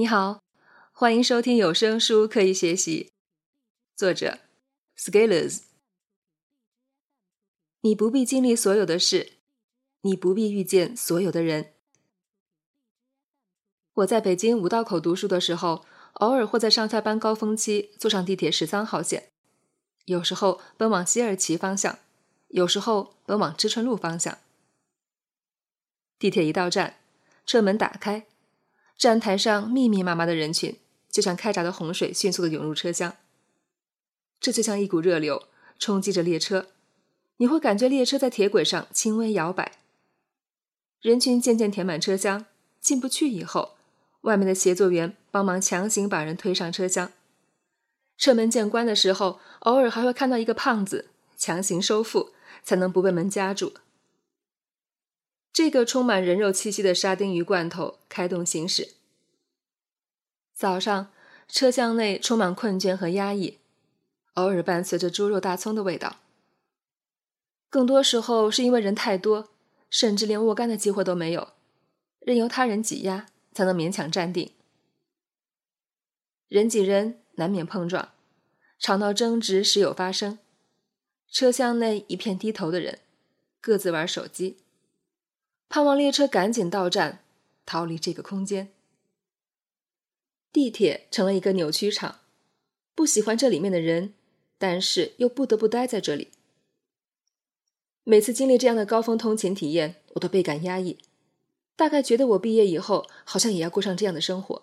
你好，欢迎收听有声书《可以学习》，作者 Scalers。你不必经历所有的事，你不必遇见所有的人。我在北京五道口读书的时候，偶尔会在上下班高峰期坐上地铁十三号线，有时候奔往西二旗方向，有时候奔往知春路方向。地铁一到站，车门打开。站台上密密麻麻的人群，就像开闸的洪水，迅速的涌入车厢。这就像一股热流冲击着列车，你会感觉列车在铁轨上轻微摇摆。人群渐渐填满车厢，进不去以后，外面的协作员帮忙强行把人推上车厢。车门见关的时候，偶尔还会看到一个胖子强行收腹，才能不被门夹住。这个充满人肉气息的沙丁鱼罐头开动行驶。早上，车厢内充满困倦和压抑，偶尔伴随着猪肉大葱的味道。更多时候是因为人太多，甚至连握杆的机会都没有，任由他人挤压才能勉强站定。人挤人难免碰撞，吵闹争执时有发生。车厢内一片低头的人，各自玩手机。盼望列车赶紧到站，逃离这个空间。地铁成了一个扭曲场，不喜欢这里面的人，但是又不得不待在这里。每次经历这样的高峰通勤体验，我都倍感压抑，大概觉得我毕业以后好像也要过上这样的生活。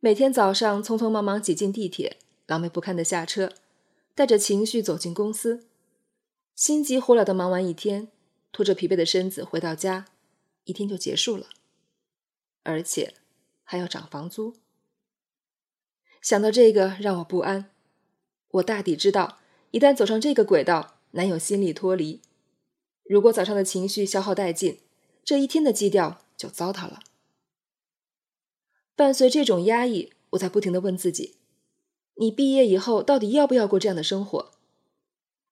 每天早上匆匆忙忙挤进地铁，狼狈不堪的下车，带着情绪走进公司，心急火燎的忙完一天。拖着疲惫的身子回到家，一天就结束了，而且还要涨房租。想到这个，让我不安。我大抵知道，一旦走上这个轨道，难有心理脱离。如果早上的情绪消耗殆尽，这一天的基调就糟蹋了。伴随这种压抑，我在不停的问自己：你毕业以后到底要不要过这样的生活？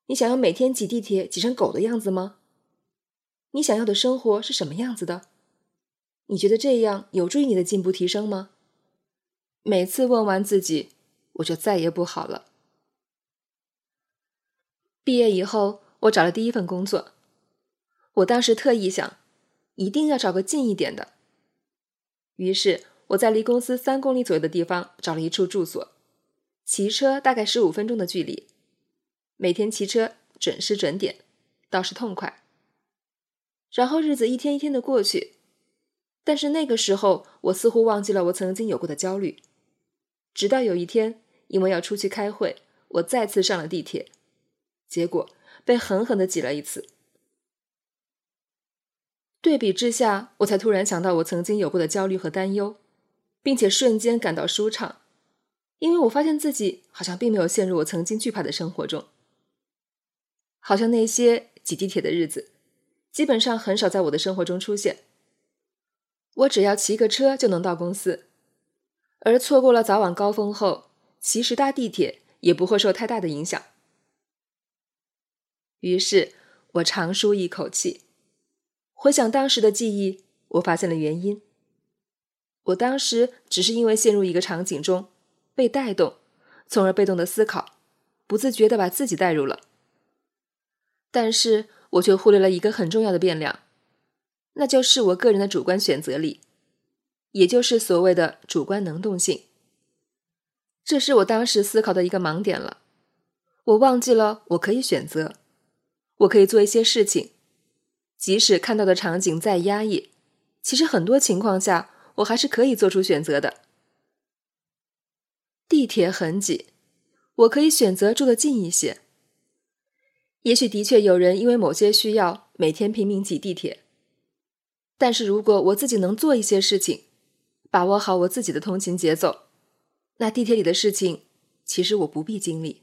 你想要每天挤地铁挤成狗的样子吗？你想要的生活是什么样子的？你觉得这样有助于你的进步提升吗？每次问完自己，我就再也不好了。毕业以后，我找了第一份工作。我当时特意想，一定要找个近一点的。于是我在离公司三公里左右的地方找了一处住所，骑车大概十五分钟的距离，每天骑车准时准点，倒是痛快。然后日子一天一天的过去，但是那个时候我似乎忘记了我曾经有过的焦虑。直到有一天，因为要出去开会，我再次上了地铁，结果被狠狠的挤了一次。对比之下，我才突然想到我曾经有过的焦虑和担忧，并且瞬间感到舒畅，因为我发现自己好像并没有陷入我曾经惧怕的生活中，好像那些挤地铁的日子。基本上很少在我的生活中出现。我只要骑个车就能到公司，而错过了早晚高峰后，其实搭地铁也不会受太大的影响。于是我长舒一口气，回想当时的记忆，我发现了原因。我当时只是因为陷入一个场景中，被带动，从而被动的思考，不自觉的把自己带入了。但是。我却忽略了一个很重要的变量，那就是我个人的主观选择力，也就是所谓的主观能动性。这是我当时思考的一个盲点了。我忘记了我可以选择，我可以做一些事情，即使看到的场景再压抑，其实很多情况下我还是可以做出选择的。地铁很挤，我可以选择住得近一些。也许的确有人因为某些需要每天拼命挤地铁，但是如果我自己能做一些事情，把握好我自己的通勤节奏，那地铁里的事情其实我不必经历。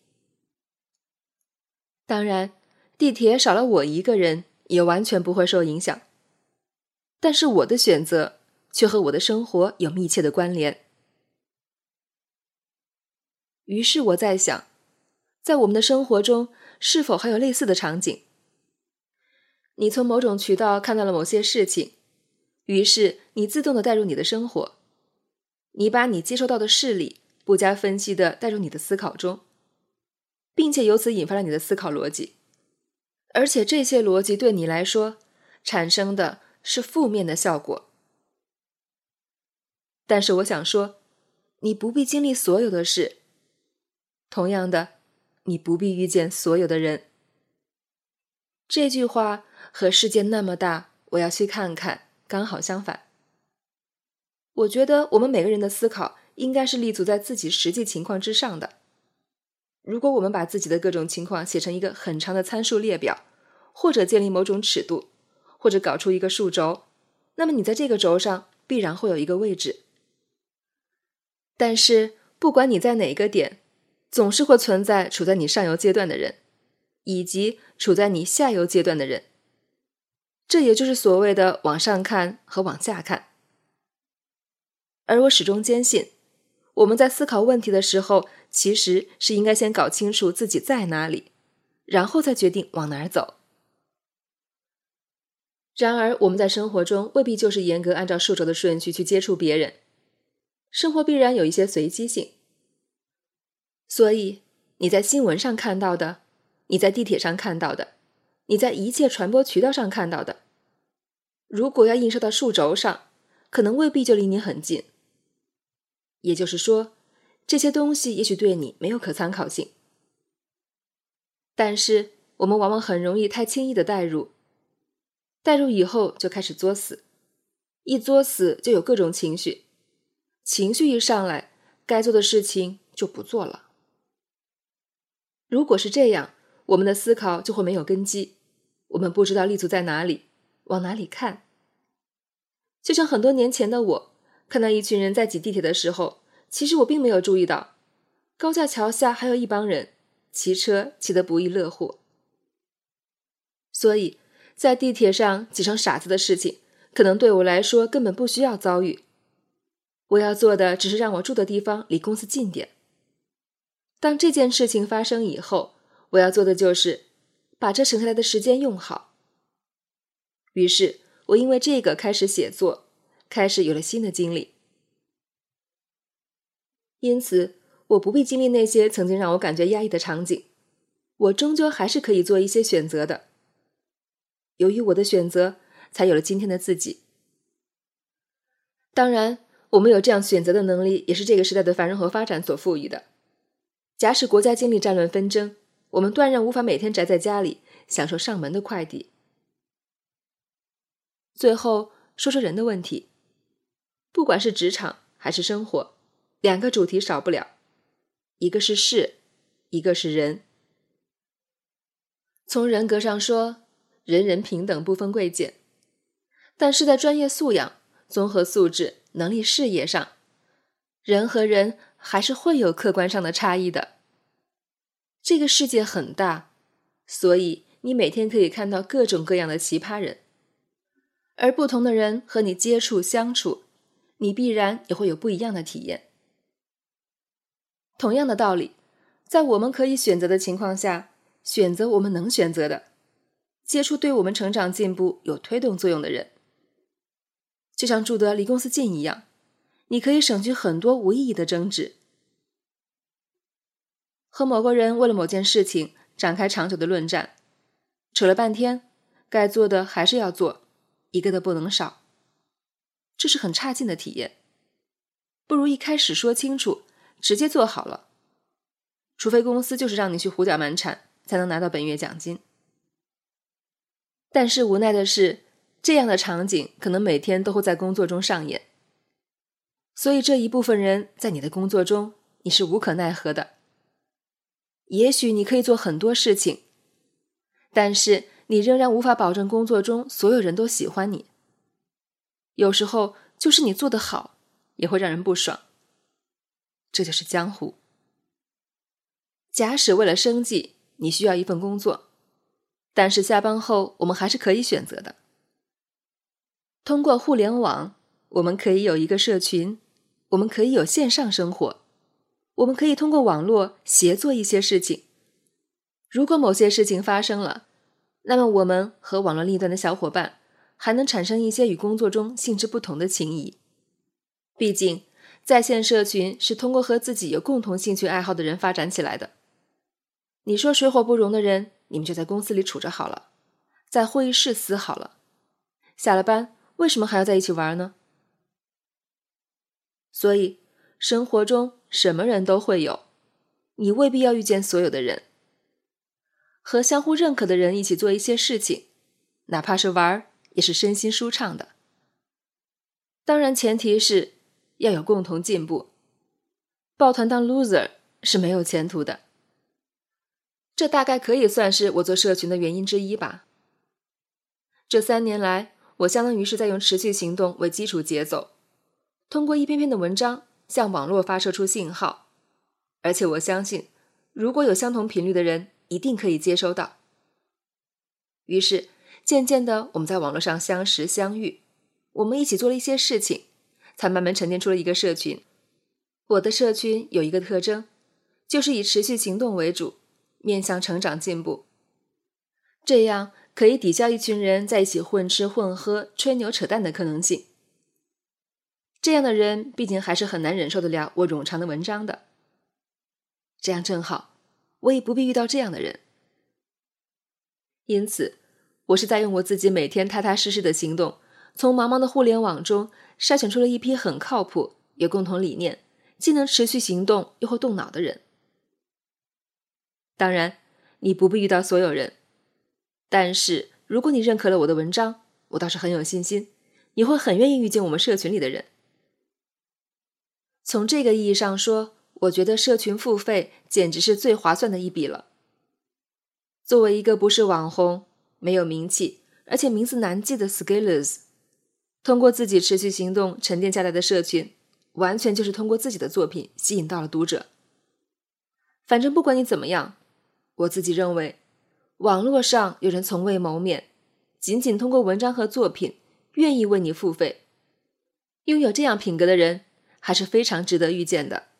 当然，地铁少了我一个人也完全不会受影响，但是我的选择却和我的生活有密切的关联。于是我在想，在我们的生活中。是否还有类似的场景？你从某种渠道看到了某些事情，于是你自动的带入你的生活，你把你接收到的事例不加分析的带入你的思考中，并且由此引发了你的思考逻辑，而且这些逻辑对你来说产生的是负面的效果。但是我想说，你不必经历所有的事，同样的，你不必遇见所有的人。这句话和世界那么大，我要去看看，刚好相反。我觉得我们每个人的思考应该是立足在自己实际情况之上的。如果我们把自己的各种情况写成一个很长的参数列表，或者建立某种尺度，或者搞出一个数轴，那么你在这个轴上必然会有一个位置。但是不管你在哪个点，总是会存在处在你上游阶段的人，以及处在你下游阶段的人。这也就是所谓的往上看和往下看。而我始终坚信，我们在思考问题的时候，其实是应该先搞清楚自己在哪里，然后再决定往哪儿走。然而，我们在生活中未必就是严格按照数轴的顺序去接触别人，生活必然有一些随机性。所以，你在新闻上看到的，你在地铁上看到的，你在一切传播渠道上看到的，如果要映射到数轴上，可能未必就离你很近。也就是说，这些东西也许对你没有可参考性，但是我们往往很容易太轻易的代入，代入以后就开始作死，一作死就有各种情绪，情绪一上来，该做的事情就不做了。如果是这样，我们的思考就会没有根基，我们不知道立足在哪里，往哪里看。就像很多年前的我。看到一群人在挤地铁的时候，其实我并没有注意到，高架桥下还有一帮人骑车骑得不亦乐乎。所以，在地铁上挤成傻子的事情，可能对我来说根本不需要遭遇。我要做的只是让我住的地方离公司近点。当这件事情发生以后，我要做的就是把这省下来的时间用好。于是我因为这个开始写作。开始有了新的经历，因此我不必经历那些曾经让我感觉压抑的场景，我终究还是可以做一些选择的。由于我的选择，才有了今天的自己。当然，我们有这样选择的能力，也是这个时代的繁荣和发展所赋予的。假使国家经历战乱纷争，我们断然无法每天宅在家里享受上门的快递。最后说说人的问题。不管是职场还是生活，两个主题少不了，一个是事，一个是人。从人格上说，人人平等，不分贵贱；但是在专业素养、综合素质、能力、事业上，人和人还是会有客观上的差异的。这个世界很大，所以你每天可以看到各种各样的奇葩人，而不同的人和你接触相处。你必然也会有不一样的体验。同样的道理，在我们可以选择的情况下，选择我们能选择的，接触对我们成长进步有推动作用的人。就像住得离公司近一样，你可以省去很多无意义的争执。和某个人为了某件事情展开长久的论战，扯了半天，该做的还是要做，一个都不能少。这是很差劲的体验，不如一开始说清楚，直接做好了。除非公司就是让你去胡搅蛮缠，才能拿到本月奖金。但是无奈的是，这样的场景可能每天都会在工作中上演。所以这一部分人在你的工作中，你是无可奈何的。也许你可以做很多事情，但是你仍然无法保证工作中所有人都喜欢你。有时候，就是你做得好，也会让人不爽。这就是江湖。假使为了生计，你需要一份工作，但是下班后我们还是可以选择的。通过互联网，我们可以有一个社群，我们可以有线上生活，我们可以通过网络协作一些事情。如果某些事情发生了，那么我们和网络另一端的小伙伴。还能产生一些与工作中性质不同的情谊。毕竟，在线社群是通过和自己有共同兴趣爱好的人发展起来的。你说水火不容的人，你们就在公司里处着好了，在会议室撕好了，下了班为什么还要在一起玩呢？所以生活中什么人都会有，你未必要遇见所有的人。和相互认可的人一起做一些事情，哪怕是玩也是身心舒畅的。当然，前提是要有共同进步。抱团当 loser 是没有前途的。这大概可以算是我做社群的原因之一吧。这三年来，我相当于是在用持续行动为基础节奏，通过一篇篇的文章向网络发射出信号，而且我相信，如果有相同频率的人。一定可以接收到。于是，渐渐的，我们在网络上相识相遇，我们一起做了一些事情，才慢慢沉淀出了一个社群。我的社群有一个特征，就是以持续行动为主，面向成长进步，这样可以抵消一群人在一起混吃混喝、吹牛扯淡的可能性。这样的人毕竟还是很难忍受得了我冗长的文章的。这样正好。我也不必遇到这样的人，因此，我是在用我自己每天踏踏实实的行动，从茫茫的互联网中筛选出了一批很靠谱、有共同理念、既能持续行动又会动脑的人。当然，你不必遇到所有人，但是如果你认可了我的文章，我倒是很有信心，你会很愿意遇见我们社群里的人。从这个意义上说。我觉得社群付费简直是最划算的一笔了。作为一个不是网红、没有名气，而且名字难记的 Scalers，通过自己持续行动沉淀下来的社群，完全就是通过自己的作品吸引到了读者。反正不管你怎么样，我自己认为，网络上有人从未谋面，仅仅通过文章和作品愿意为你付费，拥有这样品格的人还是非常值得遇见的。